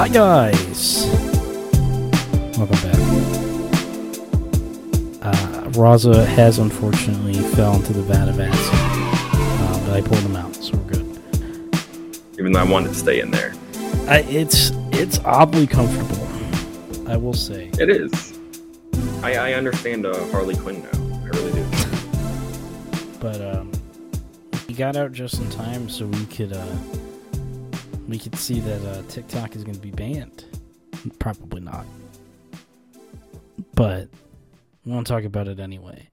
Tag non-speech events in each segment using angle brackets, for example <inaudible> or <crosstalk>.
Hi guys, welcome back. Uh, Raza has unfortunately fell into the vat of acid, uh, but I pulled him out, so we're good. Even though I wanted to stay in there. I, it's it's oddly comfortable, I will say. It is. I, I understand uh, Harley Quinn now. I really do. But um, he got out just in time so we could uh, we could see that uh, TikTok is going to be banned. Probably not, but we want to talk about it anyway.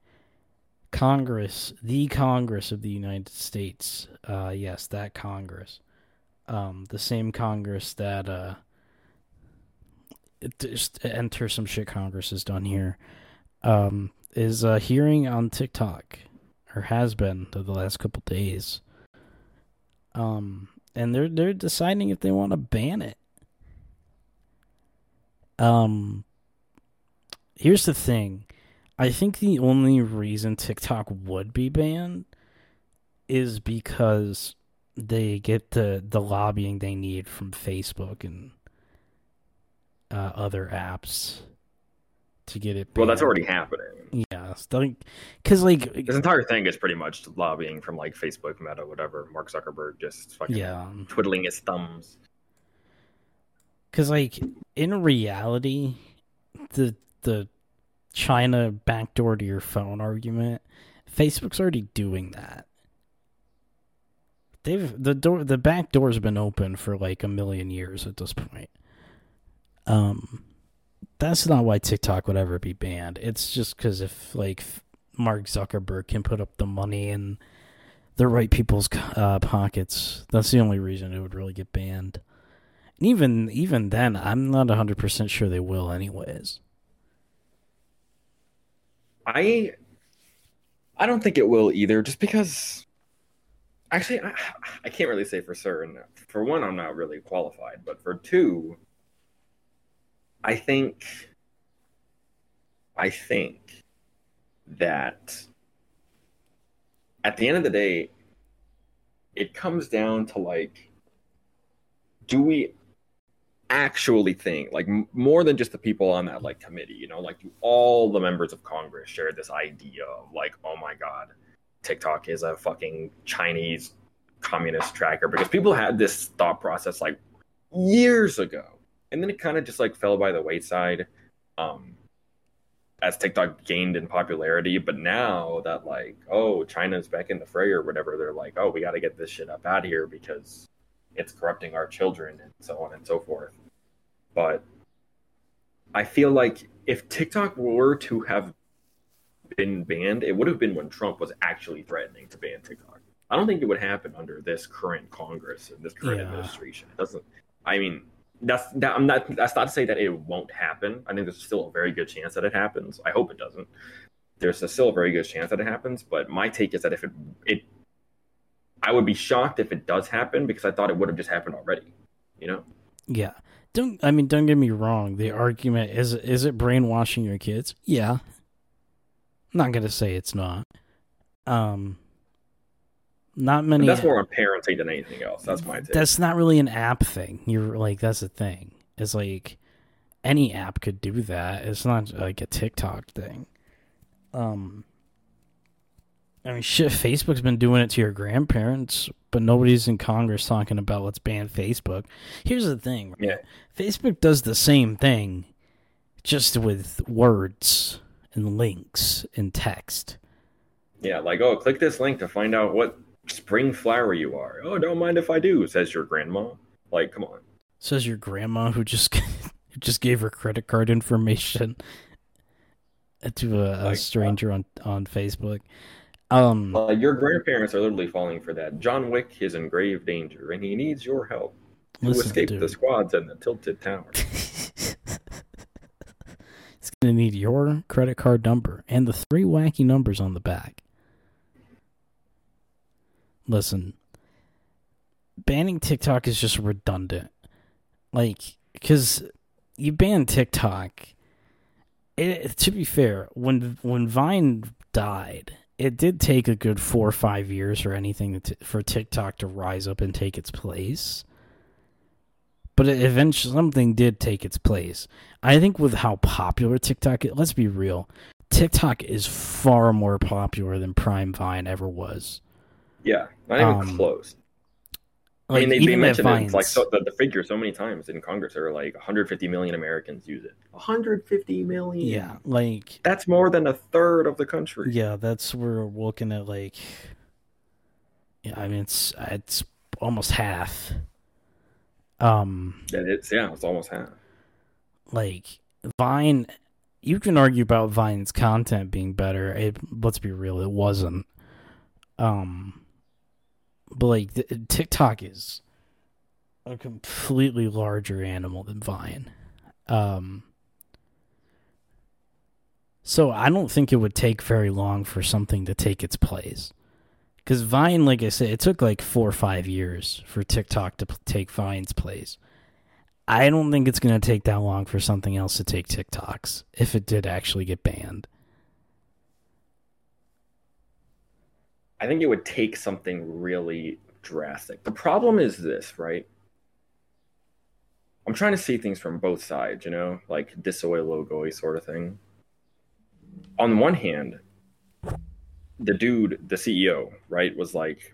Congress, the Congress of the United States, uh, yes, that Congress, um, the same Congress that uh, just enter some shit Congress has done here, um, is uh, hearing on TikTok or has been the last couple days. Um, and they're they're deciding if they want to ban it. Um, here's the thing, I think the only reason TikTok would be banned is because they get the the lobbying they need from Facebook and uh, other apps to get it. Well, that's already happening. Yeah, because like This entire thing is pretty much lobbying from like Facebook, Meta, whatever. Mark Zuckerberg just fucking yeah, twiddling his thumbs. because like in reality, the the China backdoor to your phone argument, Facebook's already doing that. They've the door the back door's been open for like a million years at this point. Um, that's not why TikTok would ever be banned. It's just because if like Mark Zuckerberg can put up the money in the right people's uh, pockets, that's the only reason it would really get banned. And even even then, I'm not hundred percent sure they will, anyways. I I don't think it will either, just because. Actually, I, I can't really say for certain. For one, I'm not really qualified, but for two, I think. I think that at the end of the day, it comes down to like, do we actually think like more than just the people on that like committee you know like do all the members of congress share this idea of like oh my god tiktok is a fucking chinese communist tracker because people had this thought process like years ago and then it kind of just like fell by the wayside um as tiktok gained in popularity but now that like oh china's back in the fray or whatever they're like oh we got to get this shit up out of here because it's corrupting our children and so on and so forth. But I feel like if TikTok were to have been banned, it would have been when Trump was actually threatening to ban TikTok. I don't think it would happen under this current Congress and this current Yeah. administration. It doesn't. I mean, that's that, I'm not. That's not to say that it won't happen. I think there's still a very good chance that it happens. I hope it doesn't. There's a still a very good chance that it happens. But my take is that if it it I would be shocked if it does happen because I thought it would have just happened already. You know? Yeah, don't I mean don't get me wrong. The argument is is it brainwashing your kids? Yeah, I'm not gonna say it's not. Um, not But many. that's more on parenting than anything else. That's my take. That's not really an app thing. You're like that's the thing. It's like any app could do that. It's not like a TikTok thing. Um I mean shit, Facebook's been doing it to your grandparents, but nobody's in Congress talking about let's ban Facebook. Here's the thing. right? Yeah. Facebook does the same thing just with words and links and text. yeah, like oh, click this link to find out what spring flower you are. Oh, don't mind if I do, says your grandma. Like, come on. Says your grandma who just <laughs> just gave her credit card information <laughs> to a, a Like, stranger on on Facebook. Um, Uh, your grandparents are literally falling for that. John Wick is in grave danger, and he needs your help to escape dude. the squads and the tilted tower. <laughs> It's gonna need your credit card number and the three wacky numbers on the back. Listen, banning TikTok is just redundant. Like, because you ban TikTok. It, to be fair, when when Vine died, it did take a good four or five years or anything to, for TikTok to rise up and take its place. but it eventually something did take its place. I think with how popular TikTok is, let's be real, TikTok is far more popular than Prime Vine ever was. Yeah, not even Um, close. Like, I mean, they, they even at mentioned it, Vines, it's like so, the, the figure so many times in Congress. There are like 150 million Americans use it. 150 million. yeah, like that's more than a third of the country. yeah, that's we're looking at like, yeah, I mean it's it's almost half. Um, Yeah, it's yeah, it's almost half. like Vine, you can argue about Vine's content being better. It, let's be real, it wasn't. Um, but like the, TikTok is a completely larger animal than Vine. Um, so I don't think it would take very long for something to take its place. Because Vine, like I said, it took like four or five years for TikTok to p- take Vine's place. I don't think it's going to take that long for something else to take TikToks if it did actually get banned. I think it would take something really drastic. The problem is this, right? I'm trying to see things from both sides, you know, like disoy logo sort of thing. On one hand, the dude, the CEO, right, was like,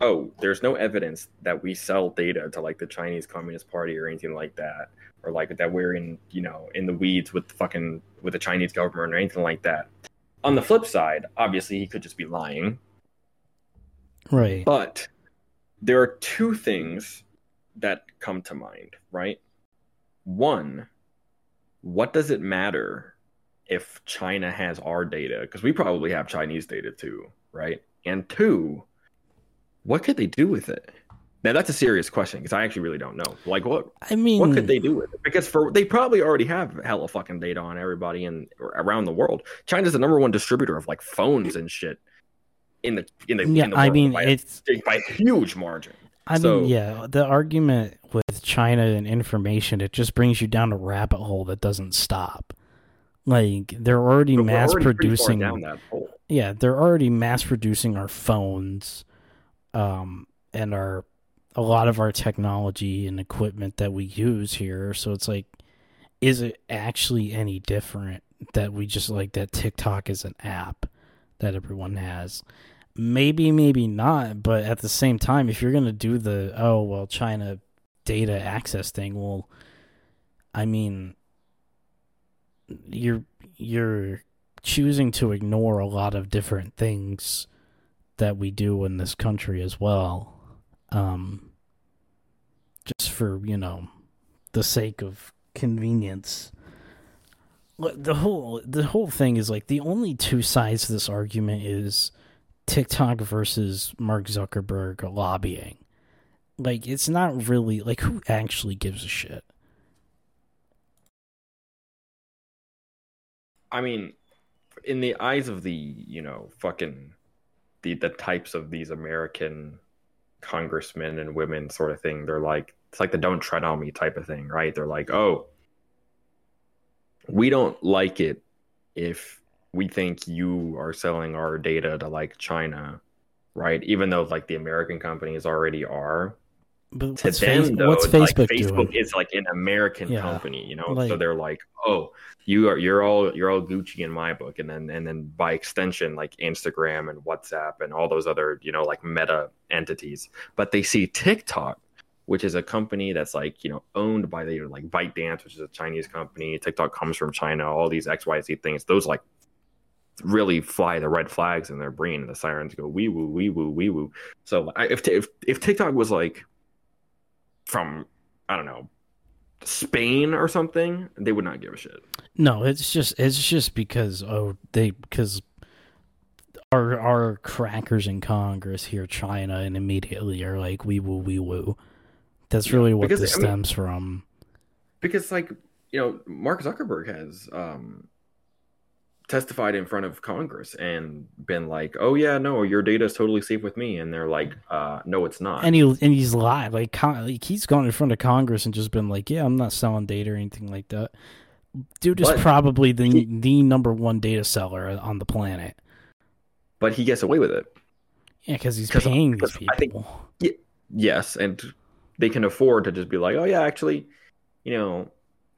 "Oh, there's no evidence that we sell data to like the Chinese Communist Party or anything like that, or like that we're in, you know, in the weeds with the fucking with the Chinese government or anything like that." On the flip side, obviously he could just be lying, Right. but there are two things that come to mind, right? One, what does it matter if China has our data? Because we probably have Chinese data too, right? And two, what could they do with it? Now that's a serious question because I actually really don't know. Like, what I mean, what could they do with it? Because for they probably already have hella fucking data on everybody and around the world. China's the number one distributor of like phones and shit in the in the yeah, in the I mean, by, it's. a, by a huge margin. I so- mean, yeah, the argument with China and information, it just brings you down a rabbit hole that doesn't stop. Like they're already mass already producing. down that hole. yeah, they're already mass producing our phones, um, and our a lot of our technology and equipment that we use here. So it's like, is it actually any different that we just like that TikTok is an app that everyone has? Maybe, maybe not. But at the same time, if you're gonna do the oh well, China data access thing, well, I mean, you're you're choosing to ignore a lot of different things that we do in this country as well um just for you know the sake of convenience the whole the whole thing is like the only two sides to this argument is TikTok versus Mark Zuckerberg lobbying like it's not really like who actually gives a shit I mean, in the eyes of the you know fucking the the types of these American congressmen and women sort of thing, they're like it's like the "don't tread on me" type of thing, right? They're like, oh, we don't like it if we think you are selling our data to like China, right? Even though like the American companies already are. but to what's, them Face- though, what's it's like Facebook Facebook doing is like an American Yeah, company, you know. so they're like, oh, you are you're all you're all Gucci in my book, and then and then by extension, like Instagram and WhatsApp and all those other you know like meta entities. But they see TikTok, which is a company that's like you know owned by the like ByteDance, which is a Chinese company. TikTok comes from China. All these X Y Z things, those like really fly the red flags in their brain, and the sirens go wee woo wee woo wee woo. So I- if if if TikTok was like from I don't know Spain or something, they would not give a shit. No, it's just it's just because oh they because our our crackers in Congress hear China and immediately are like wee woo wee woo. That's really what because, this I mean- stems from. Because like you know, Mark Zuckerberg has um, testified in front of Congress and been like, "Oh yeah, no, your data is totally safe with me," and they're like, uh, "No, it's not." And he and he's lied like, con- like he's gone in front of Congress and just been like, yeah, I'm not selling data or anything like that. Dude is But probably the he- the number one data seller on the planet. but he gets away with it. Yeah, because he's 'Cause- paying these because I think- people. Yes, and they can afford to just be like, oh yeah, actually, you know,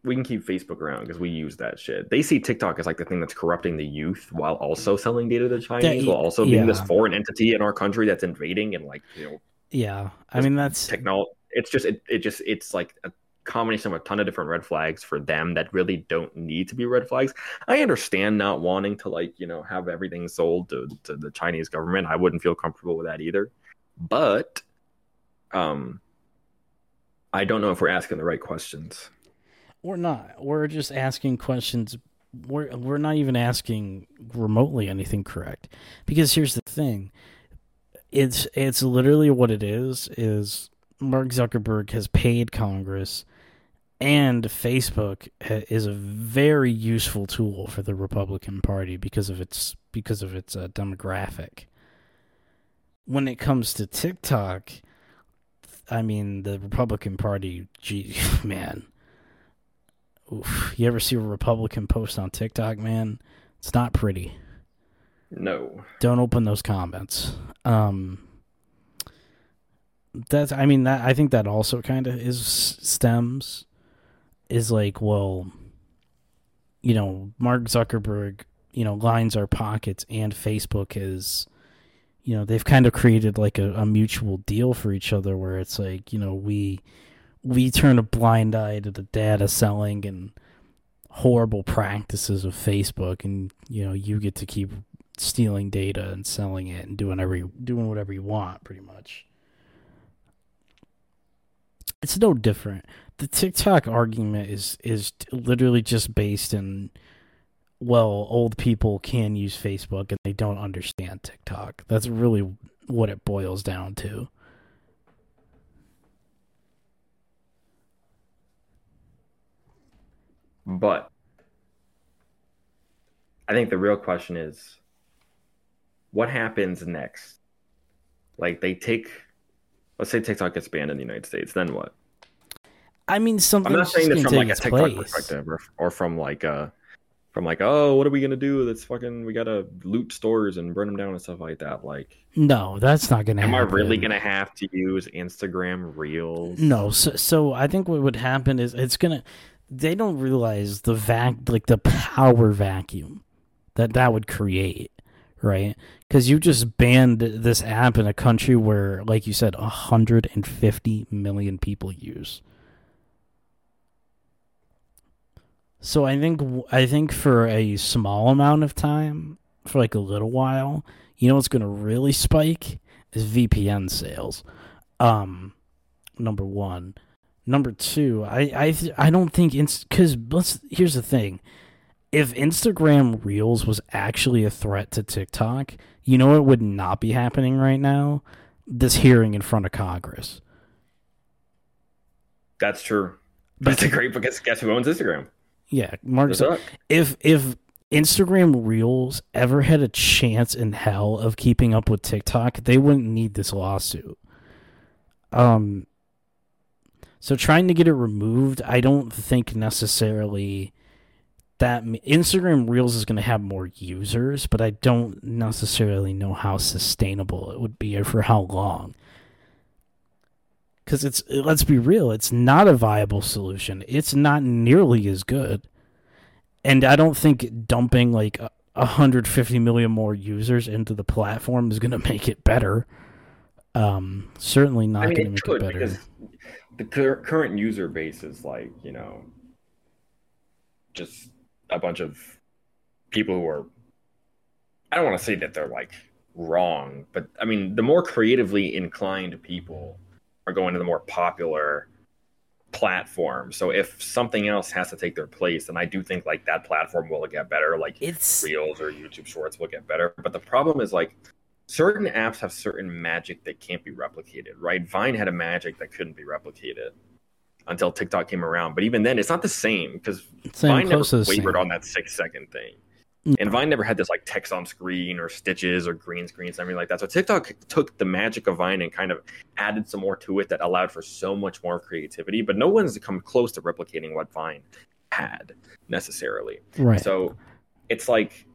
we can keep Facebook around because we use that shit. They see TikTok as like the thing that's corrupting the youth while also selling data to the Chinese, That- while also being this foreign entity in our country that's invading and like you know Yeah, I mean that's technology. It's just it, it just it's like a combination of a ton of different red flags for them that really don't need to be red flags. I understand not wanting to like you know have everything sold to, to the Chinese government. I wouldn't feel comfortable with that either. But um, I don't know if we're asking the right questions. We're not. We're just asking questions. We're we're not even asking remotely anything correct. Because here's the thing. It's it's literally what it is is Mark Zuckerberg has paid Congress and Facebook is a very useful tool for the Republican Party because of its because of its uh, demographic. When it comes to TikTok, I mean the Republican Party, gee, <laughs> man. Oof. You ever see a Republican post on TikTok, man? It's not pretty. No, Don't open those comments. Um that's I mean that I think that also kind of is stems is like, well, you know, Mark Zuckerberg, you know, lines our pockets and Facebook is you know, they've kind of created like a, a mutual deal for each other where it's like, you know, we we turn a blind eye to the data selling and horrible practices of Facebook and you know, you get to keep stealing data and selling it and doing every doing whatever you want pretty much. It's no different. The TikTok argument is is literally just based in well, old people can use Facebook and they don't understand TikTok. That's really what it boils down to. But I think the real question is what happens next? Like they take let's say TikTok gets banned in the United States, then what? I mean, something. I'm not saying this from like a TikTok place. perspective or, or from like uh from like oh what are we gonna do? That's fucking we gotta loot stores and burn them down and stuff like that. Like No, that's not gonna am happen. I really gonna have to use Instagram Reels? No, so, so I think what would happen is it's gonna. They don't realize the vac, like the power vacuum that that would create, right? Because you just banned this app in a country where, like you said, 150 million people use. So I think I think for a small amount of time, for like a little while, you know what's going to really spike is VPN sales. Um, number one. Number two, I I I don't think it's because let's here's the thing. If Instagram Reels was actually a threat to TikTok, you know what would not be happening right now? This hearing in front of Congress. That's true. That's a great because guess who owns Instagram? Yeah, Mark. Zuck. if if Instagram Reels ever had a chance in hell of keeping up with TikTok, they wouldn't need this lawsuit. Um so trying to get it removed, I don't think necessarily that Instagram Reels is going to have more users, but I don't necessarily know how sustainable it would be or for how long. Cuz it's let's be real, it's not a viable solution. It's not nearly as good and I don't think dumping like a 150 million more users into the platform is going <laughs> to make it better. Um, certainly not I mean, going to it make could it better. because the cur- current user base is like you know just a bunch of people who are. I don't want to say that they're like wrong, but I mean the more creatively inclined people are going to the more popular platform. So if something else has to take their place, then I do think like that platform will get better. Like It's Reels or YouTube Shorts will get better. But the problem is like certain apps have certain magic that can't be replicated, right? Vine had a magic that couldn't be replicated until TikTok came around. But even then, it's not the same because Vine never wavered same. on that six second thing. No. And Vine never had this like text on screen or stitches or green screens, everything like that. So TikTok took the magic of Vine and kind of added some more to it that allowed for so much more creativity. But no one's come close to replicating what Vine had necessarily. Right. So it's like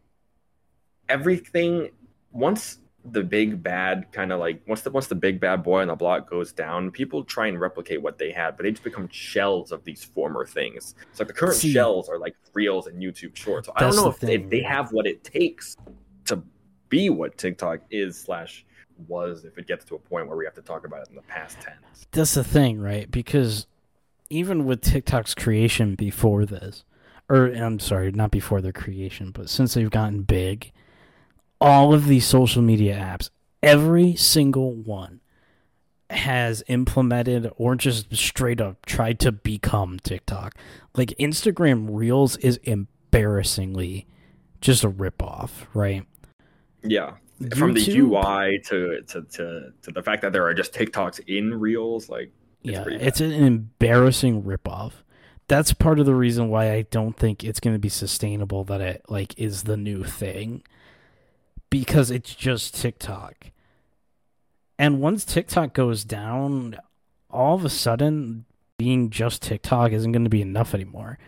everything once the big bad kind of like once the once the big bad boy on the block goes down, people try and replicate what they had, but they just become shells of these former things. So like the current See, shells are like reels and YouTube shorts. So I don't know if they, thing. they have what it takes to be what TikTok is slash was if it gets to a point where we have to talk about it in the past tense. that's the thing, right? Because even with TikTok's creation before this, or I'm sorry, not before their creation, but since they've gotten big, all of these social media apps, every single one has implemented or just straight up tried to become TikTok. Like Instagram Reels is embarrassingly just a ripoff, right? Yeah. From the UI to, to to to the fact that there are just TikToks in reels, like It's yeah, it's an embarrassing ripoff. That's part of the reason why I don't think it's going to be sustainable. That it like is the new thing because it's just TikTok. And once TikTok goes down, all of a sudden, being just TikTok isn't going to be enough anymore.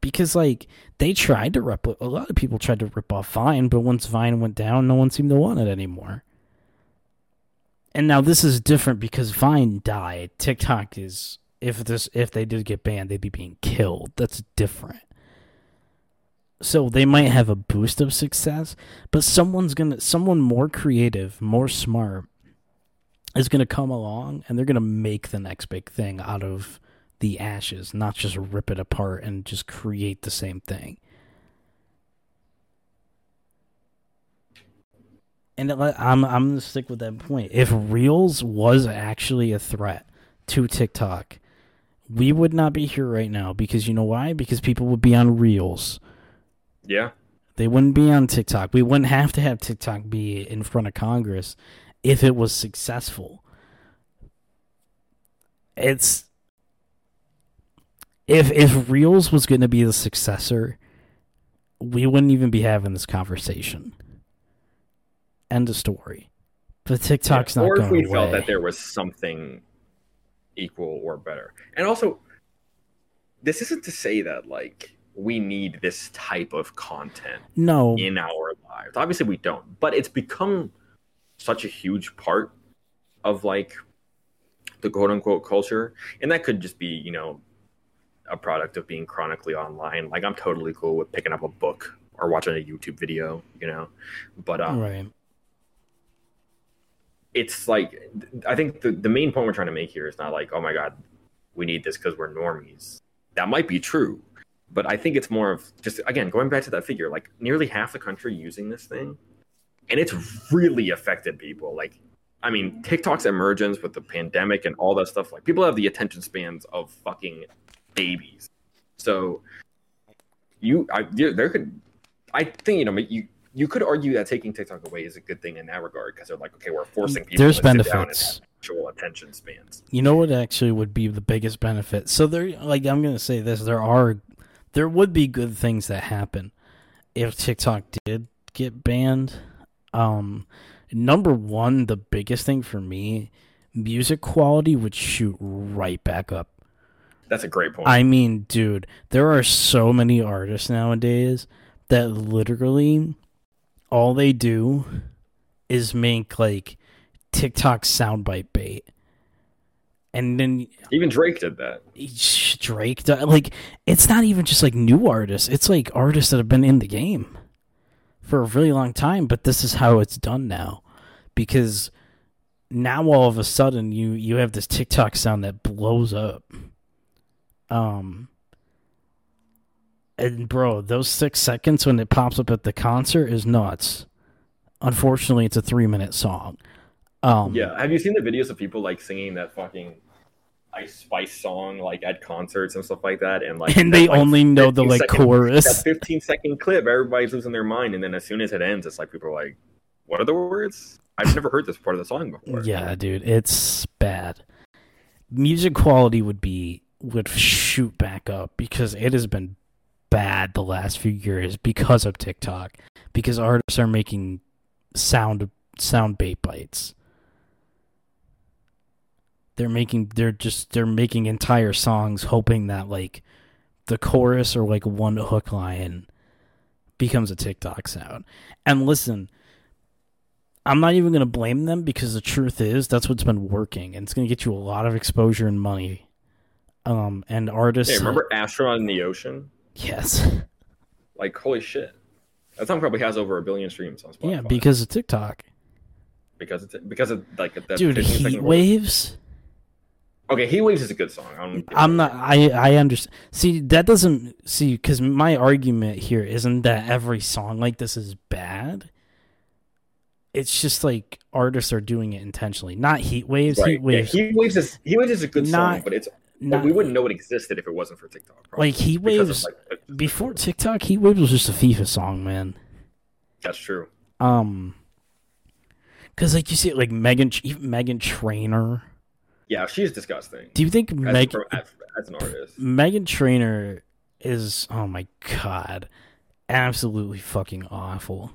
Because like they tried to replicate, a lot of people tried to rip off Vine, but once Vine went down, no one seemed to want it anymore. And now this is different because Vine died. TikTok is if this if they did get banned, they'd be being killed. That's different. So they might have a boost of success, but someone's gonna someone more creative, more smart is gonna come along and they're gonna make the next big thing out of the ashes, not just rip it apart and just create the same thing. And I'm I'm gonna stick with that point. If Reels was actually a threat to TikTok, we would not be here right now because you know why? Because people would be on Reels. Yeah. They wouldn't be on TikTok. We wouldn't have to have TikTok be in front of Congress if it was successful. It's if if Reels was going to be the successor, we wouldn't even be having this conversation. End of story. But TikTok's Yeah, not or going if we away. felt that there was something equal or better. And also, this isn't to say that like we need this type of content no, in our lives. Obviously, we don't. But it's become such a huge part of like the quote unquote culture, and that could just be you know a product of being chronically online. Like I'm totally cool with picking up a book or watching a YouTube video, you know. But um, right. it's like I think the, the main point we're trying to make here is not like, oh my god, we need this because we're normies. That might be true, but I think it's more of just again going back to that figure, like nearly half the country using this thing, and it's really affected people. Like, I mean, TikTok's emergence with the pandemic and all that stuff. Like, people have the attention spans of fucking babies. So, you, I, there could, I think you know, you you could argue that taking TikTok away is a good thing in that regard because they're like, okay, we're forcing people There's to sit down benefits. actual attention spans. You know what actually would be the biggest benefit? So there like I'm going to say this, there are there would be good things that happen if TikTok did get banned. Um number 1, the biggest thing for me, music quality would shoot right back up. That's a great point. I mean, dude, there are so many artists nowadays that literally all they do is make like TikTok soundbite bait. And then Even Drake did that. Drake, like, it's not even just like new artists, it's like artists that have been in the game for a really long time, but this is how it's done now. Because now all of a sudden you you have this TikTok sound that blows up. Um and bro, those six seconds when it pops up at the concert is nuts. Unfortunately, it's a three minute song. Um, Yeah. Have you seen the videos of people like singing that fucking Ice Spice song like at concerts and stuff like that? And like, and they like, only know the like second- chorus. That 15 second clip, everybody's losing their mind, and then as soon as it ends, it's like people are like, "What are the words? I've never heard this part of the song before." Yeah, dude, it's bad. Music quality would be would shoot back up because it has been bad the last few years because of TikTok. Because artists are making sound sound bait bites. They're making they're just they're making entire songs hoping that like the chorus or like one hook line becomes a TikTok sound. And listen, I'm not even going to blame them because the truth is that's what's been working and it's going to get you a lot of exposure and money. Um, and artists. Hey, remember Astronaut in the Ocean? Yes. Like, holy shit. That song probably has over a billion streams on Spotify. Yeah, because of TikTok. because it's because of like that Dude, 15 second Heat. Waves. Okay, Heat Waves is a good song. I don't I'm not. I I understand. See, that doesn't see because my argument here isn't that every song like this is bad. It's just like artists are doing it intentionally, not Heat Waves. Right. Heat Yeah, Waves, Heat Waves is Heat Waves is a good Not- song, but it's not, we wouldn't know it existed if it wasn't for TikTok. probably, like Heat Waves. like, Before TikTok, Heat Waves was just a FIFA song, man. That's true. Um, because like you see, like Megan, even Meghan Trainor. Yeah, she's disgusting. Do you think As, Meg, as, as an artist, Meghan Trainor is? Oh my god, absolutely fucking awful.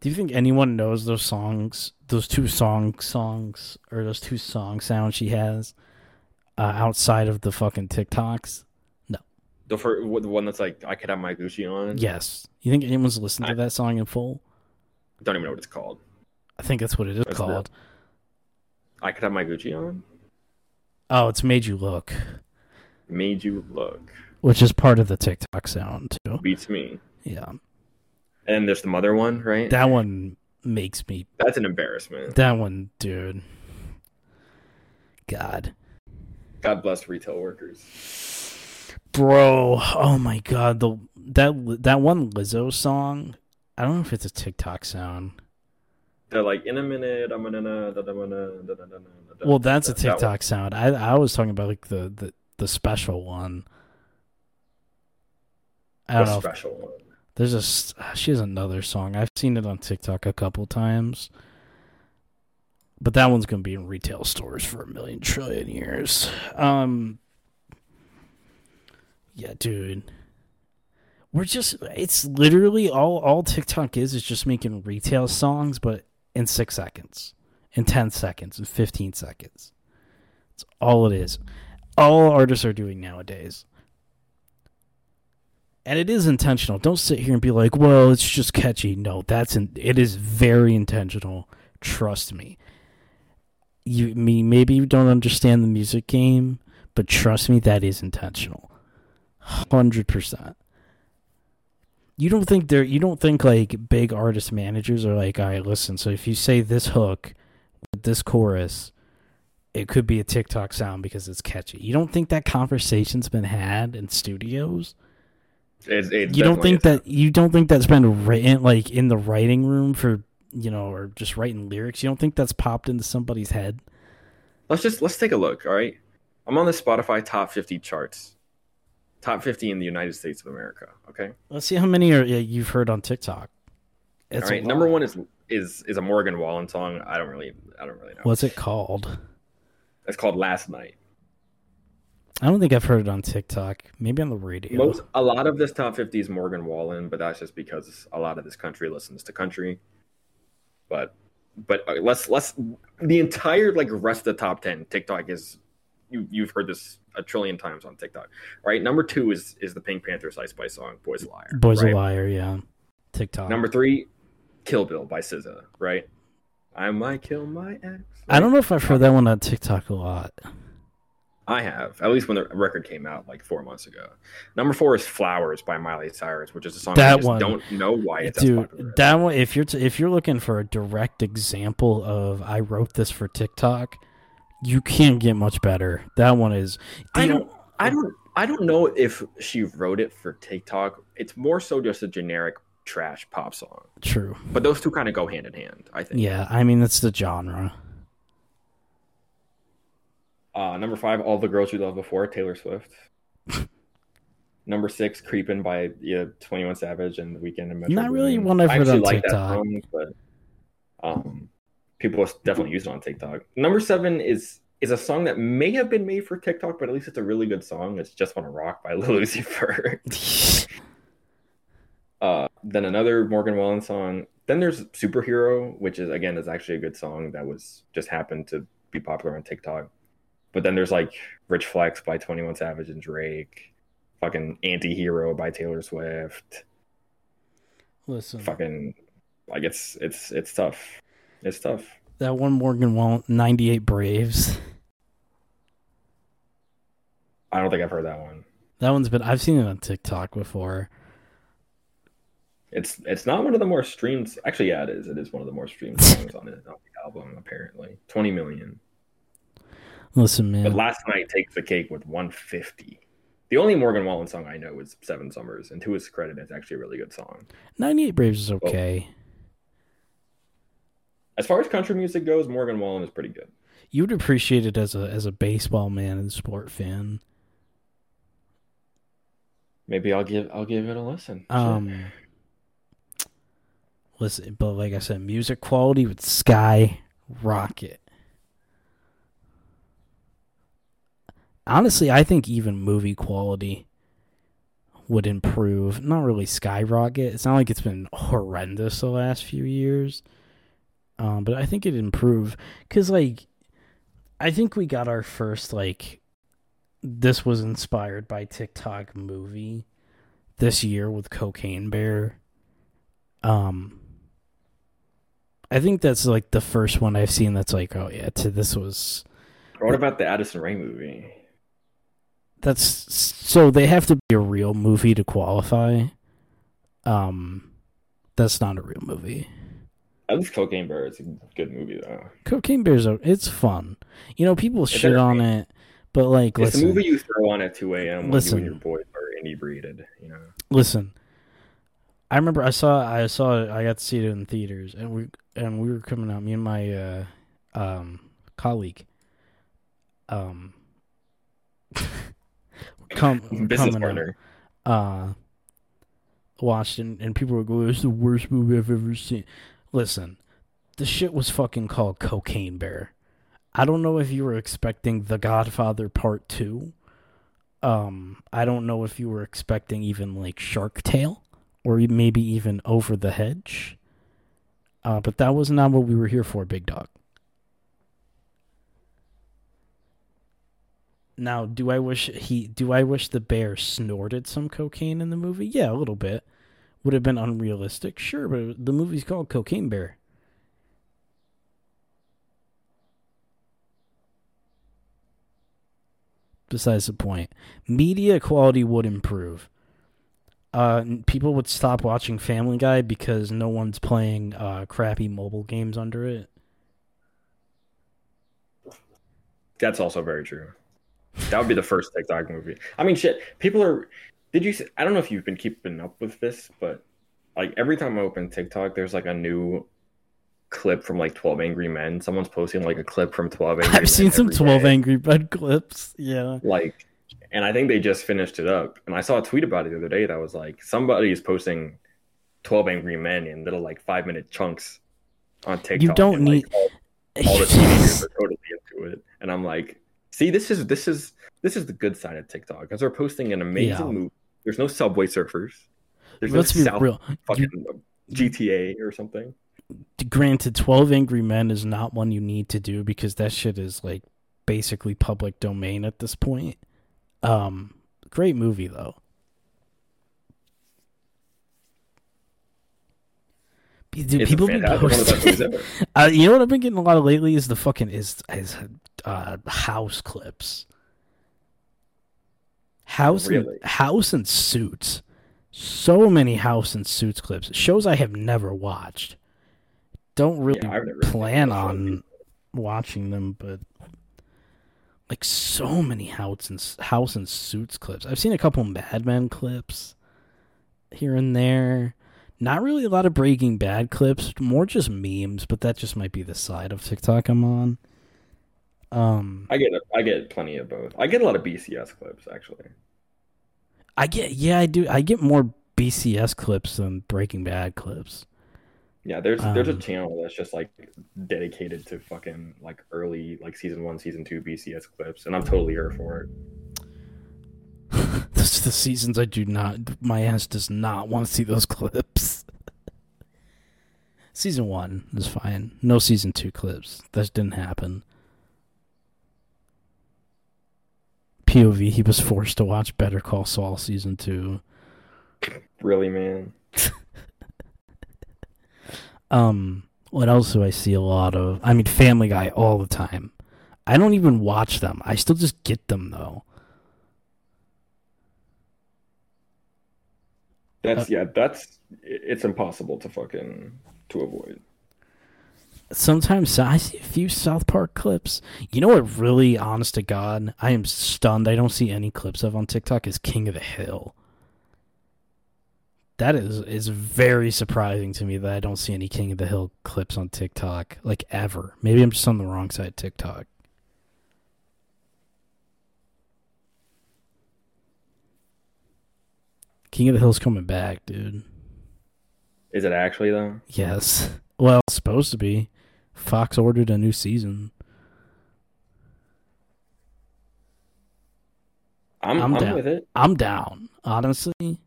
Do you think anyone knows those songs, those two song songs, or those two song sounds she has, uh, outside of the fucking TikToks? No. The fir- the one that's like I could have my Gucci on. Yes. You think anyone's listened to that song in full? I don't even know what it's called. I think that's what it is That's called. I could have my Gucci on. Oh, it's made you look, Made you look. which is part of the TikTok sound too. Beats me. Yeah, And there's the mother one, right? that one makes me. That's an embarrassment. That one, dude. God, God bless retail workers. bro. Oh my God, the that that one Lizzo song. I don't know if it's a TikTok sound. They're like, in a minute, I'm gonna. Well, that's a TikTok sound. I I was talking about like the the, the special one. I don't know. Special one. There's a ah, she has another song. I've seen it on TikTok a couple times, but that one's gonna be in retail stores for a million trillion years. Um. Yeah, dude we're just it's literally all all TikTok is is just making retail songs, but in 6 seconds, in 10 seconds, in 15 seconds. It's all it is. All artists are doing nowadays and it is intentional. Don't sit here and be like, "Well, it's just catchy." No, that's in, it is very intentional. Trust me. You me maybe you don't understand the music game, but trust me, that is intentional. Hundred percent. You don't think they're you don't think like big artist managers are like, all right, listen. So if you say this hook with this chorus, it could be a TikTok sound because it's catchy. You don't think that conversation's been had in studios? It's, it's you don't think that you don't think that's been written like in the writing room for you know or just writing lyrics you don't think that's popped into somebody's head Let's just let's take a look. All right, I'm on the Spotify top 50 charts. Top 50 in the United States of America. Okay. let's see how many are you've heard on tiktok All It's a right. Number one is is is a Morgan Wallen song. I don't really I don't really know. what's it called It's called Last Night. i don't think i've heard it on tiktok maybe on the radio Most a lot of this top 50 is Morgan Wallen, but that's just because a lot of this country listens to country. But but uh, let's let's the entire like rest of the top 10 TikTok is you you've heard this a trillion times on TikTok. Right? Number 2 is is the Pink Panther Ice Spice song Boys a Liar. boys right? a liar yeah tiktok Number 3 Kill Bill by SZA, right? I might kill my ex. i don't know if i've heard that one on tiktok a lot I have, at least when the record came out like four months ago. Number four is "Flowers" by Miley Cyrus, which is a song That I just one. don't know why it's dude that one if you're t- if you're looking for a direct example of i wrote this for tiktok you can't get much better that one is I don't, I don't, I don't know if she wrote it for TikTok. It's more so just a generic trash pop song. true But those two kind of go hand in hand, I think. Yeah, I mean that's the genre. Uh, number five, "All the Girls You Loved Before," Taylor Swift. <laughs> number six, "Creepin'" by yeah, Twenty One Savage and The Weeknd and Metro. Not really one I've heard on like TikTok. that song, but um, people definitely use it on TikTok. Number seven is is a song that may have been made for TikTok, but at least it's a really good song. It's "Just Wanna Rock" by <laughs> Lil Uzi Vert. <laughs> Uh, then another Morgan Wallen song. Then there's Superhero, which is again is actually a good song that was just happened to be popular on TikTok. But then there's like Rich Flex by 21 Savage and Drake, fucking Anti-Hero by Taylor Swift, Listen, fucking Like it's it's it's tough. It's tough. That one Morgan Wallen, 98 Braves. I don't think I've heard that one. That one's been, I've seen it on TikTok before. It's it's not one of the more streamed. Actually, yeah, it is. It is one of the more streamed <laughs> songs on, it, on the album. Apparently, twenty million. Listen, man. But last night takes the cake with one fifty. The only Morgan Wallen song I know is Seven Summers, and to his credit, it's actually a really good song. 98 Braves is okay. As far as country music goes, Morgan Wallen is pretty good. You would appreciate it as a as a baseball man and sport fan. Maybe I'll give I'll give it a listen. Um, listen, but like I said, music quality would sky rocket. Honestly, I think even movie quality would improve. Not really skyrocket. It's not like it's been horrendous the last few years. Um, but I think it improved because, like, I think we got our first like this was inspired by TikTok movie this year with Cocaine Bear. Um I think that's like the first one I've seen that's like, oh yeah, to this was What about the Addison Rae movie? That's so they have to be a real movie to qualify. Um that's not a real movie. At least Cocaine Bear is a good movie though. Cocaine Bear's a, it's fun. You know, people shit on it, but like It's listen, a movie you throw on at two AM when Listen. you and your boys are inebriated, you know. listen i remember i saw i saw it i got to see it in theaters and we and we were coming out me and my uh um colleague um <laughs> come <laughs> Business coming partner. out, uh watched and, and people were going it's the worst movie i've ever seen listen the shit was fucking called cocaine bear. I don't know if you were expecting the godfather part two. Um i don't know if you were expecting even like shark tale or maybe even over the hedge. Uh but that was not what we were here for big dog. Now do i wish he do i wish the bear snorted some cocaine in the movie? Yeah a little bit would have been unrealistic sure but the movie's called cocaine bear besides the point. Media quality would improve. Uh, people would stop watching Family Guy because no one's playing uh, crappy mobile games under it. That's also very true. That would be the first TikTok movie. I mean, shit. People are. Did you? See, I don't know if you've been keeping up with this, but like every time I open TikTok, there's like a new clip from like Twelve Angry Men. Someone's posting like a clip from Twelve Angry <laughs> Men. I've seen some 12 day. Angry Bird clips. Yeah. like and i think they just finished it up and i saw a tweet about it the other day that was like somebody is posting 12 angry men in little like five minute chunks on tiktok You don't and, like, need- all, all the <laughs> teenagers are totally into it and i'm like see this is this is this is the good side of tiktok because they're posting an amazing Yeah. movie there's no subway surfers there's Let's no be South real. fucking gta or something Granted, 12 Angry Men is not one you need to do because that shit is like basically public domain at this point. Um, great movie though. Dude, it's people a be fantastic one of the best movies posting. <laughs> Uh, you know what I've been getting a lot of lately is the fucking is is uh, house clips. House Really? and, house and suits. So many house and suits clips. Shows I have never watched. Don't really Yeah, plan on watching them, but like so many house and house and suits clips. I've seen a couple Mad Men clips here and there. Not really a lot of Breaking Bad clips, more just memes, but that just might be the side of TikTok I'm on. Um, i get i get plenty of both i get a lot of bcs clips actually I get yeah, I do. I get more BCS clips than Breaking Bad clips. Yeah, there's there's a Um, channel that's just like dedicated to fucking like early like season one, season two BCS clips, and I'm totally here for it. <laughs> Those are the seasons I do not. My ass does not want to see those clips. <laughs> season one is fine. No season two clips. That didn't happen. POV. He was forced to watch Better Call Saul season two. Really, man. <laughs> Um, what else do I see a lot of? I mean, Family Guy all the time. I don't even watch them. I still just get them though. That's yeah. That's it's impossible to fucking to avoid. Sometimes I see a few South Park clips. You know what? Really, honest to God, I am stunned. I don't see any clips of on TikTok. Is King of the Hill. That is is very surprising to me that I don't see any King of the Hill clips on TikTok like ever. Maybe I'm just on the wrong side of TikTok. King of the Hill's coming back, dude. Is it actually though? Yes. Well, it's supposed to be. Fox ordered a new season. I'm, I'm I'm, down. with it. I'm down. Honestly.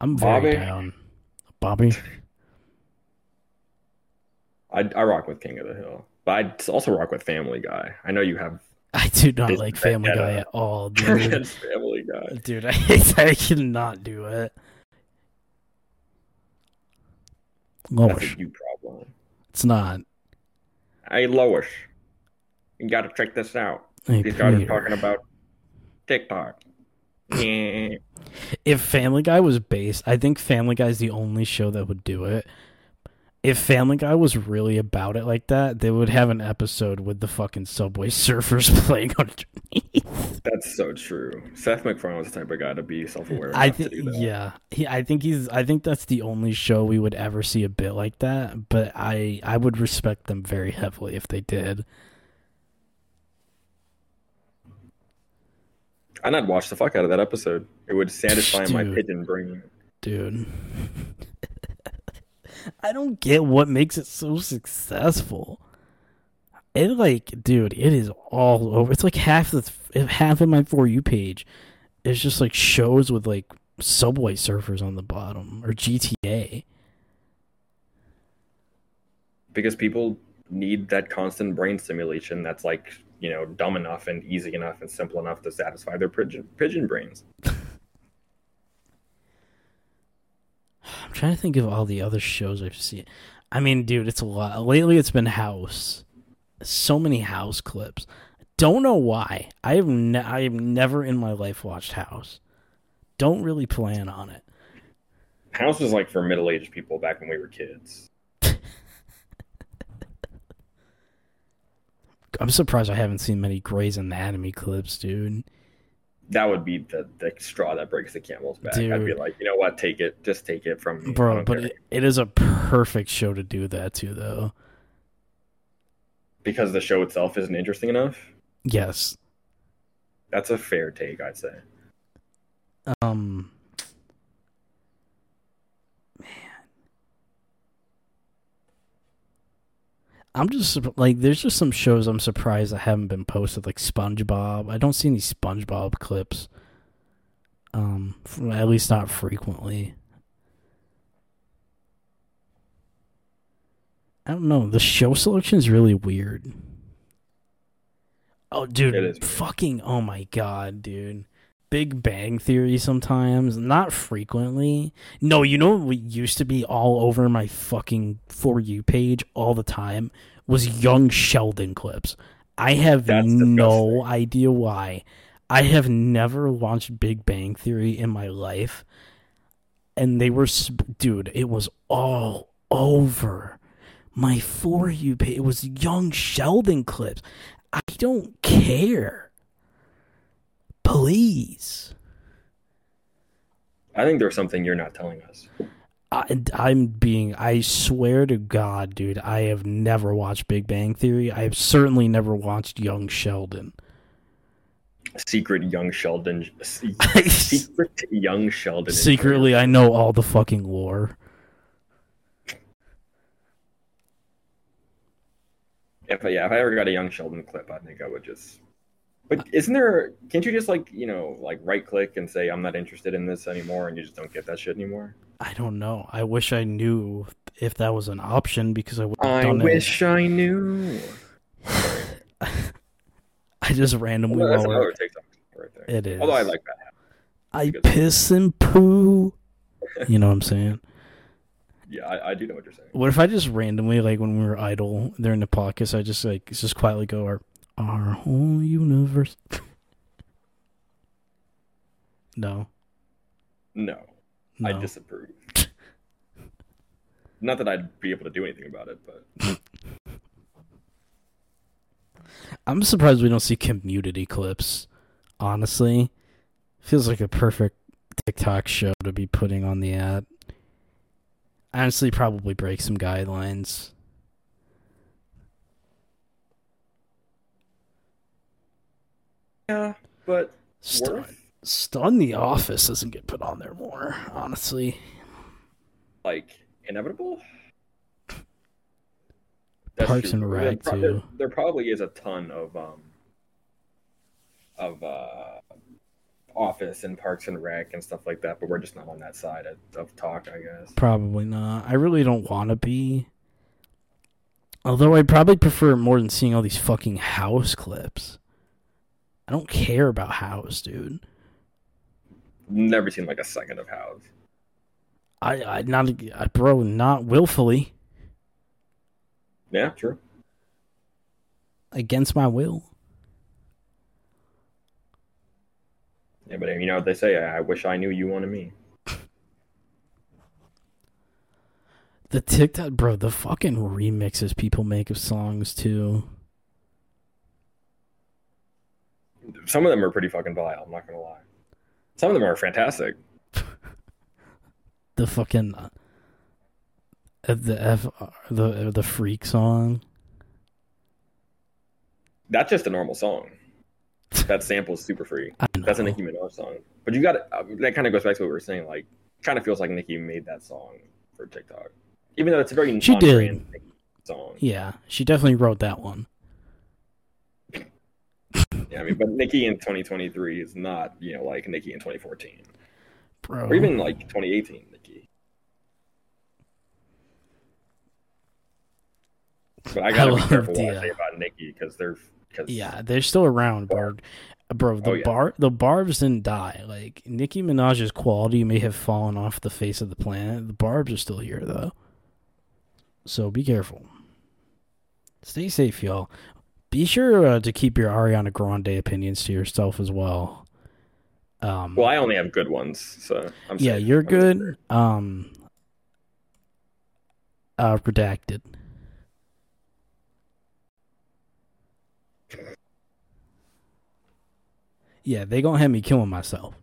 I'm very Bobby? down. Bobby. I I rock with King of the Hill, but I also rock with Family Guy. I know you have <laughs> I do not This like Family. Guy at all, <laughs> dude. Family Guy. dude, I, <laughs> I cannot do it. That's Lowish. a you problem. It's not. Hey, Lois, you got to check this out. Hey, These guys are talking about TikTok. If Family Guy was based, I think Family Guy is the only show that would do it. If Family Guy was really about it like that, they would have an episode with the fucking Subway <laughs> Surfers <laughs> playing underneath. That's so true. Seth MacFarlane was the type of guy to be self-aware I think, yeah, he, I think he's. I think that's the only show we would ever see a bit like that. But I, I would respect them very heavily if they did. And I'd watch the fuck out of that episode. It would satisfy my pigeon brain. dude. I don't get what makes it so successful. It like, dude, it is all over. It's like half the half of my for you page is just like shows with like Subway Surfers on the bottom or GTA. Because people need that constant brain stimulation that's like, you know, dumb enough and easy enough and simple enough to satisfy their pigeon, pigeon brains. I'm trying to think of all the other shows I've seen. I mean, dude, it's a lot. Lately, it's been House. So many House clips. Don't know why. I have ne- I have never in my life watched House. Don't really plan on it. House was like for middle-aged people back when we were kids. <laughs> I'm surprised I haven't seen many Grey's Anatomy clips, dude. That would be the, the straw that breaks the camel's back. I'd be like, you know what? Take it. Just take it from me. Bro, but it, it is a perfect show to do that to, though. because the show itself isn't interesting enough. Yes. That's a fair take, I'd say. Um. I'm just like, there's just some shows I'm surprised that haven't been posted, like SpongeBob. I don't see any SpongeBob clips. Um, at least not frequently. I don't know. The show selection is really weird. Oh, dude, It is weird. fucking! Oh my god, dude. Big Bang Theory sometimes, not frequently. No, you know what used to be all over my fucking for you page all the time was Young Sheldon clips. I have That's no idea why. I have never watched Big Bang Theory in my life, and they were, sp- dude. It was all over my for you page. It was Young Sheldon clips. I don't care. Please. I think there's something you're not telling us. I, I'm being. I swear to God, dude. I have never watched Big Bang Theory. I have certainly never watched Young Sheldon. Secret young Sheldon. <laughs> Secret young Sheldon. Secretly, I know all the fucking lore. If yeah, if I ever got a young Sheldon clip, I think I would just. But isn't there? Can't you just like you know like right click and say I'm not interested in this anymore, and you just don't get that shit anymore? I don't know. I wish I knew if that was an option because I would have I wish I knew. <laughs> I just randomly. Well, that's another TikTok right there. It is. Although I like that. I piss and poo. <laughs> You know what I'm saying? Yeah, I, I do know what you're saying. What if I just randomly, like when we were idle during the podcast, I just like just quietly go our our whole universe. no, <laughs> No, no. I disapprove. Not that I'd be able to do anything about it, but <laughs> I'm surprised we don't see community clips. Honestly, feels like a perfect TikTok show to be putting on the app. Honestly, probably break some guidelines. Yeah, but Stun, worth Stun the Office doesn't get put on there more. Honestly, like inevitable. Parks and Rec, pro- too. There, there probably is a ton of um of uh office and Parks and Rec and stuff like that, but we're just not on that side of, of talk, I guess. probably not. I really don't want to be. Although I'd probably prefer more than seeing all these fucking house clips. I don't care about house, dude. Never seen like a second of House. I, I not, I, bro, not willfully Yeah, true. against my will. Yeah, but you know what they say? I, I wish I knew you wanted me. The TikTok, bro, the fucking remixes people make of songs too. Some of them are pretty fucking vile. I'm not gonna lie. Some of them are fantastic. The fucking uh, the F the the freak song. That's just a normal song. That sample is super free. <laughs> That's a Nicki Minaj song. But you got uh, that kind of goes back to what we were saying. Like, kind of feels like Nicki made that song for TikTok, even though it's a very She did. song. Yeah, she definitely wrote that one. Yeah, I mean, but Nicki in 2023 is not you know like Nicki in 2014 Bro. or even like 2018 Nikki. But I gotta I be careful what I say uh, about Nicki because they're because Yeah, they're still around, bro. Bro, the Oh, yeah. bar the barbs didn't die. Like Nicki Minaj's quality may have fallen off the face of the planet. The barbs are still here though. So be careful. Stay safe, y'all. Be sure uh, to keep your Ariana Grande opinions to yourself as well. Um, well, I only have good ones, so I'm yeah, safe. you're I'm good. safe. Um, uh, redacted. Yeah, they gonna have me killing myself.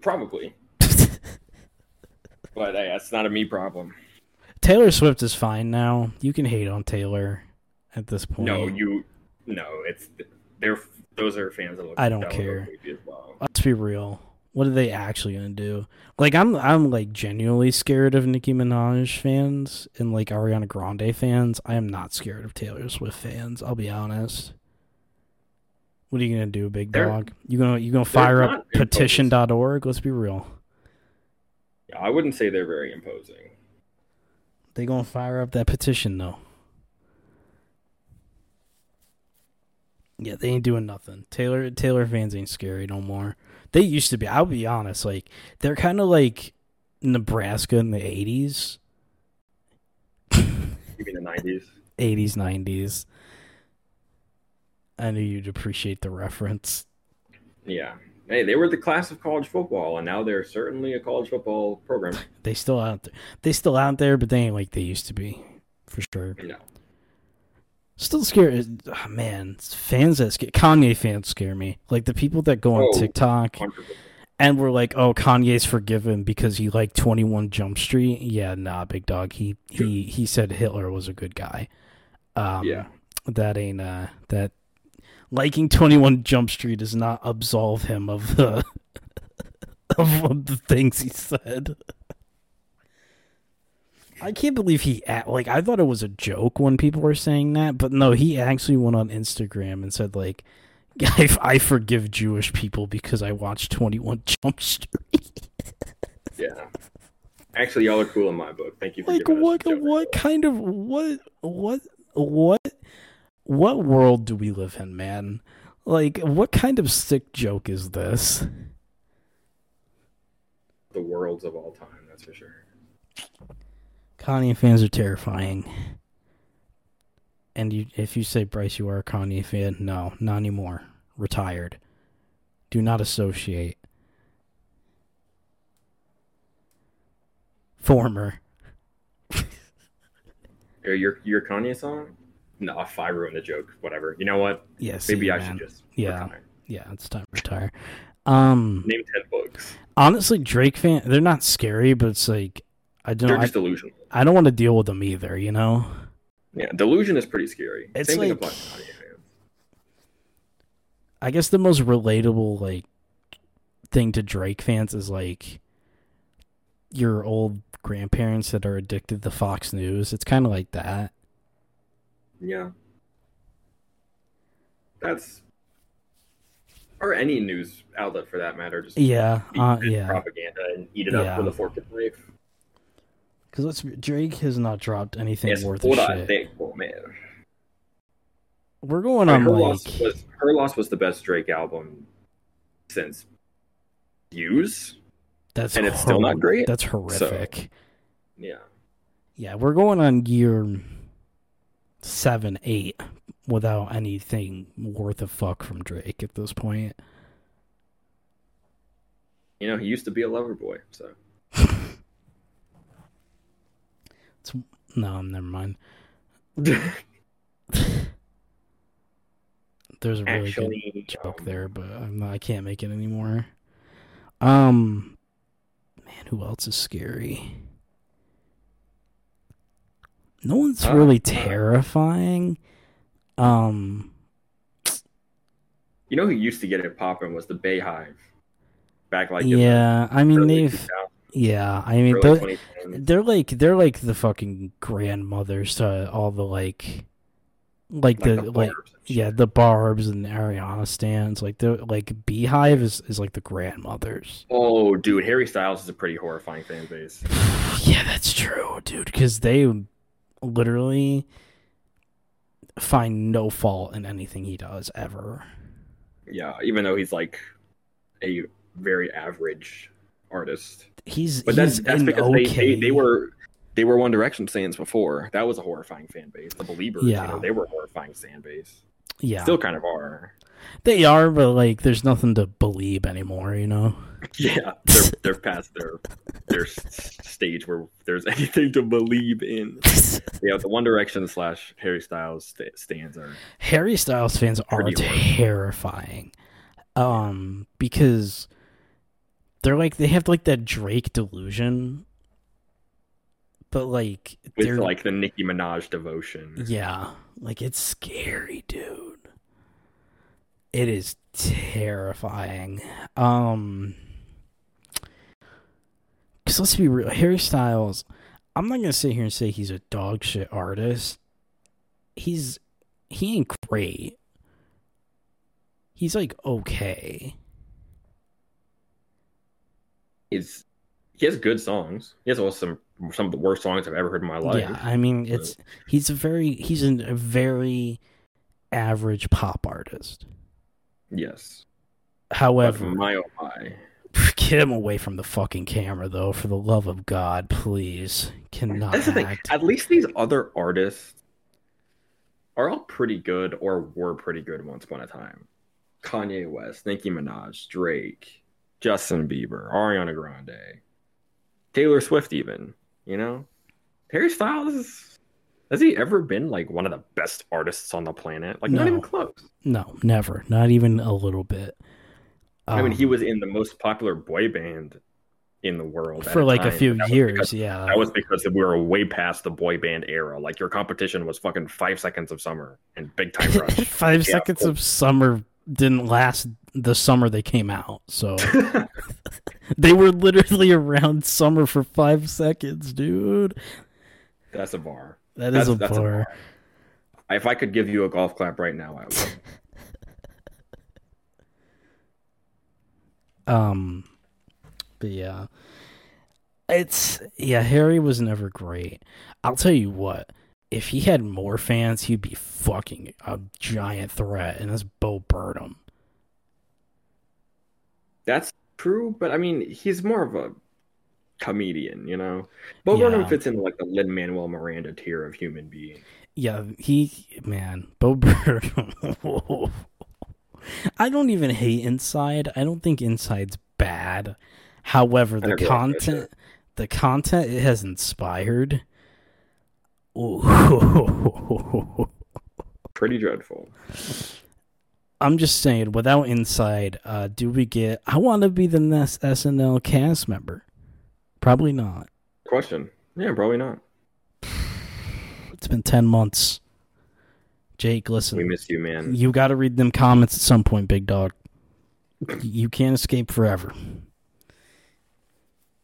Probably, <laughs> but hey, that's not a me problem. Taylor Swift is fine now. You can hate on Taylor at this point. No, you, no, it's they're those are fans that look. I don't care. creepy as well. Let's be real. What are they actually gonna do? Like I'm I'm like genuinely scared of Nicki Minaj fans and like Ariana Grande fans. I am not scared of Taylor Swift fans, I'll be honest. What are you gonna do, big They're- dog? You gonna you gonna fire up petition.org? Let's be real. Yeah, I wouldn't say they're very imposing. They gonna fire up that petition though. Yeah, they ain't doing nothing. Taylor Taylor fans ain't scary no more. They used to be. I'll be honest. Like they're kind of like Nebraska in the eighties, You mean the '90s? <laughs> eighties, nineties. I knew you'd appreciate the reference. Yeah. Hey, they were the class of college football, and now they're certainly a college football program. They still out there. They still out there, but they ain't like they used to be, for sure. No. Still scared. ah, man, fans that scare Kanye fans scare me. Like the people that go on Oh. TikTok 100%. and we're like, "Oh, Kanye's forgiven because he liked Twenty One Jump Street." Yeah, nah, big dog. He he he said Hitler was a good guy. Um, Yeah. that ain't uh that liking Twenty One Jump Street does not absolve him of the <laughs> of the things he said. I can't believe he like I thought it was a joke when people were saying that, but no, he actually went on Instagram and said like, <laughs> "I, I forgive Jewish people because I watched Twenty One <laughs> Jump Street." Yeah. Actually, y'all are cool in my book. Thank you for like what what kind of what what what what world do we live in, man? Like what kind of sick joke is this? The worlds of all time, that's for sure. Kanye fans are terrifying. And you, if you say Bryce, you are a Kanye fan, no, not anymore. Retired. Do not associate. Former. <laughs> Your your, your Kanye song? No, if I ruined the joke, whatever. You know what? Yes. Maybe I should just Yeah. retire. Yeah, it's time to retire. Um, name ten books. honestly, Drake fan, they're not scary, but it's like I don't, They're I, just delusional. I don't want to deal with them either. You know. Yeah, delusion is pretty scary. It's Same thing like- applies to. I guess the most relatable like thing to Drake fans is like your old grandparents that are addicted to Fox News. It's kind of like that. Yeah. That's or any news outlet for that matter. Just Yeah, uh, yeah. propaganda and eat it Yeah. up with a fork and knife. Because let's Drake has not dropped anything Es worth a hora shit. de comer. We're going I on her like loss was her loss was the best Drake album since Views. that's and it's still not great, That's horrific. Yeah. Yeah, we're going on year seven, eight without anything worth a fuck from Drake at this point. You know, he used to be a lover boy, so No, never mind. <laughs> There's a really actually good joke um, there, but I'm not, I can't make it anymore. Um, man, who else is scary? No one's Uh, really uh, terrifying. Um, You know who used to get it popping was the Beyhive. Back like yeah, I mean they've 2000s, yeah, I mean they're, 2010s. they're like they're like the fucking grandmothers to all the like like, like the, the like yeah the barbs and the Ariana stands like the like Beyhive is is like the grandmothers. Oh, dude, Harry Styles is a pretty horrifying fan base. <sighs> yeah, that's true, dude. Because they literally find no fault in anything he does ever. Yeah, even though he's like a very average artist. He's But he's that's that's because they, okay. they they were they were One Direction fans before. That was a horrifying fan base. The Beliebers, Yeah. you know, they were a horrifying fan base. yeah Still kind of are. they are, but like there's nothing to believe anymore. You know. <laughs> Yeah, they're they're past their their stage where there's <laughs> anything to believe in. <laughs> Yeah, the One Direction slash Harry Styles st- stands are Harry Styles fans are terrifying. Um, because they're like they have like that Drake delusion, but like with they're like the Nicki Minaj devotion. yeah, like it's scary, dude. It is terrifying. Um, because let's be real, Harry Styles. I'm not gonna sit here and say he's a dog shit artist. He's he ain't great. He's like okay. He's he has good songs. He has also some some of the worst songs I've ever heard in my life. Yeah, I mean it's he's a very he's an, a very average pop artist. Yes. But However, my oh <laughs> my. Get him away from the fucking camera, though. For the love of God, please. Cannot That's the thing. At least these other artists are all pretty good or were pretty good once upon a time. Kanye West, Nicki Minaj, Drake, Justin Bieber, Ariana Grande, Taylor Swift, even. You know, Harry Styles. Has he ever been like one of the best artists on the planet? Like not even close. No, never. Not even a little bit. I mean, Um, he was in the most popular boy band in the world for like a few but that was years. because- yeah, That was because we were way past the boy band era. Like your competition was fucking five seconds of summer and big time <laughs> rush. five Yeah. seconds of summer didn't last the summer they came out. So <laughs> they were literally around summer for five seconds, dude. That's a bar. That is That's, a that's bar. If I could give you a golf clap right now, I would. <laughs> Um, but yeah, it's yeah. Harry was never great. I'll tell you what. If he had more fans, he'd be fucking a giant threat, and that's Bo Burnham. That's true, but I mean, he's more of a comedian, you know. Bo Yeah. Burnham fits into like the Lin Manuel Miranda tier of human being. Yeah, he man, Bo <laughs> Burnham. I don't even hate Inside. I don't think Inside's bad. However, the never watched that content, the content it has inspired. <laughs> Pretty dreadful. I'm just saying, without Inside, uh, do we get? I want to be the next SNL cast member. Probably not. Question. Yeah, probably not. <sighs> It's been ten months. Jake, listen. We miss you, man. You got to read them comments at some point, big dog. <laughs> You can't escape forever.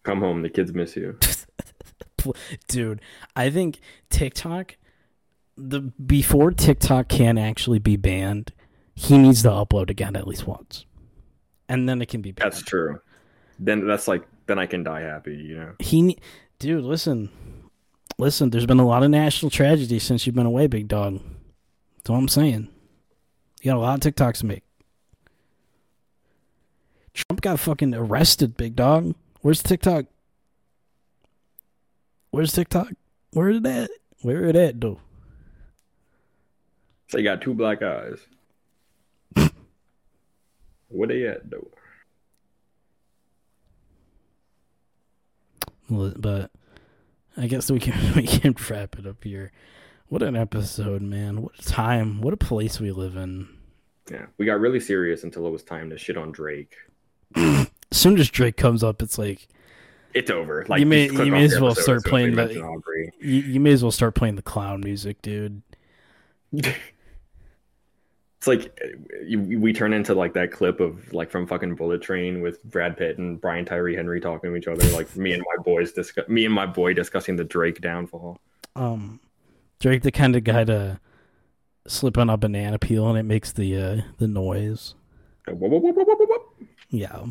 Come home. The kids miss you. <laughs> <laughs> Dude, I think TikTok the before TikTok can actually be banned, he needs to upload again at least once. And then it can be banned. That's true. Then that's like then I can die happy, you know. He Dude, listen. Listen, there's been a lot of national tragedy since you've been away, big dog. That's all I'm saying. You got a lot of TikToks to make. Trump got fucking arrested, big dog. Where's TikTok? Where's TikTok? Where is that? Where is that though? So you got two black eyes. <laughs> Where they at though? Well, But I guess we can <laughs> we can wrap it up here. What an episode, man! What a time! What a place we live in. Yeah, we got really serious until it was time to shit on Drake. As <laughs> soon as Drake comes up, it's like It's over. Like You may- you may as well start as soon as playing the- you, you may as well start playing the clown music, dude. <laughs> It's like you, we turn into like that clip of like from fucking Bullet Train with Brad Pitt and Brian Tyree Henry talking to each other, like me and my boys discuss me and my boy discussing the Drake downfall. Um, Drake, the kind of guy to slip on a banana peel and it makes the uh, the noise. Yeah.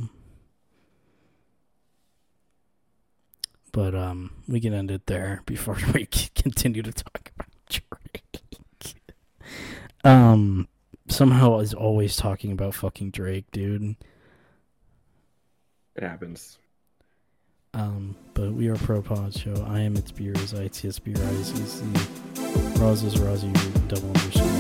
But um, we can end it there before <laughs> we continue to talk about Drake. um, somehow is always talking about fucking Drake, dude. It happens. Um, but we are Pro Pod Show. I am its beers, ITSB Rise EC. Roz is Roz, you double underscore.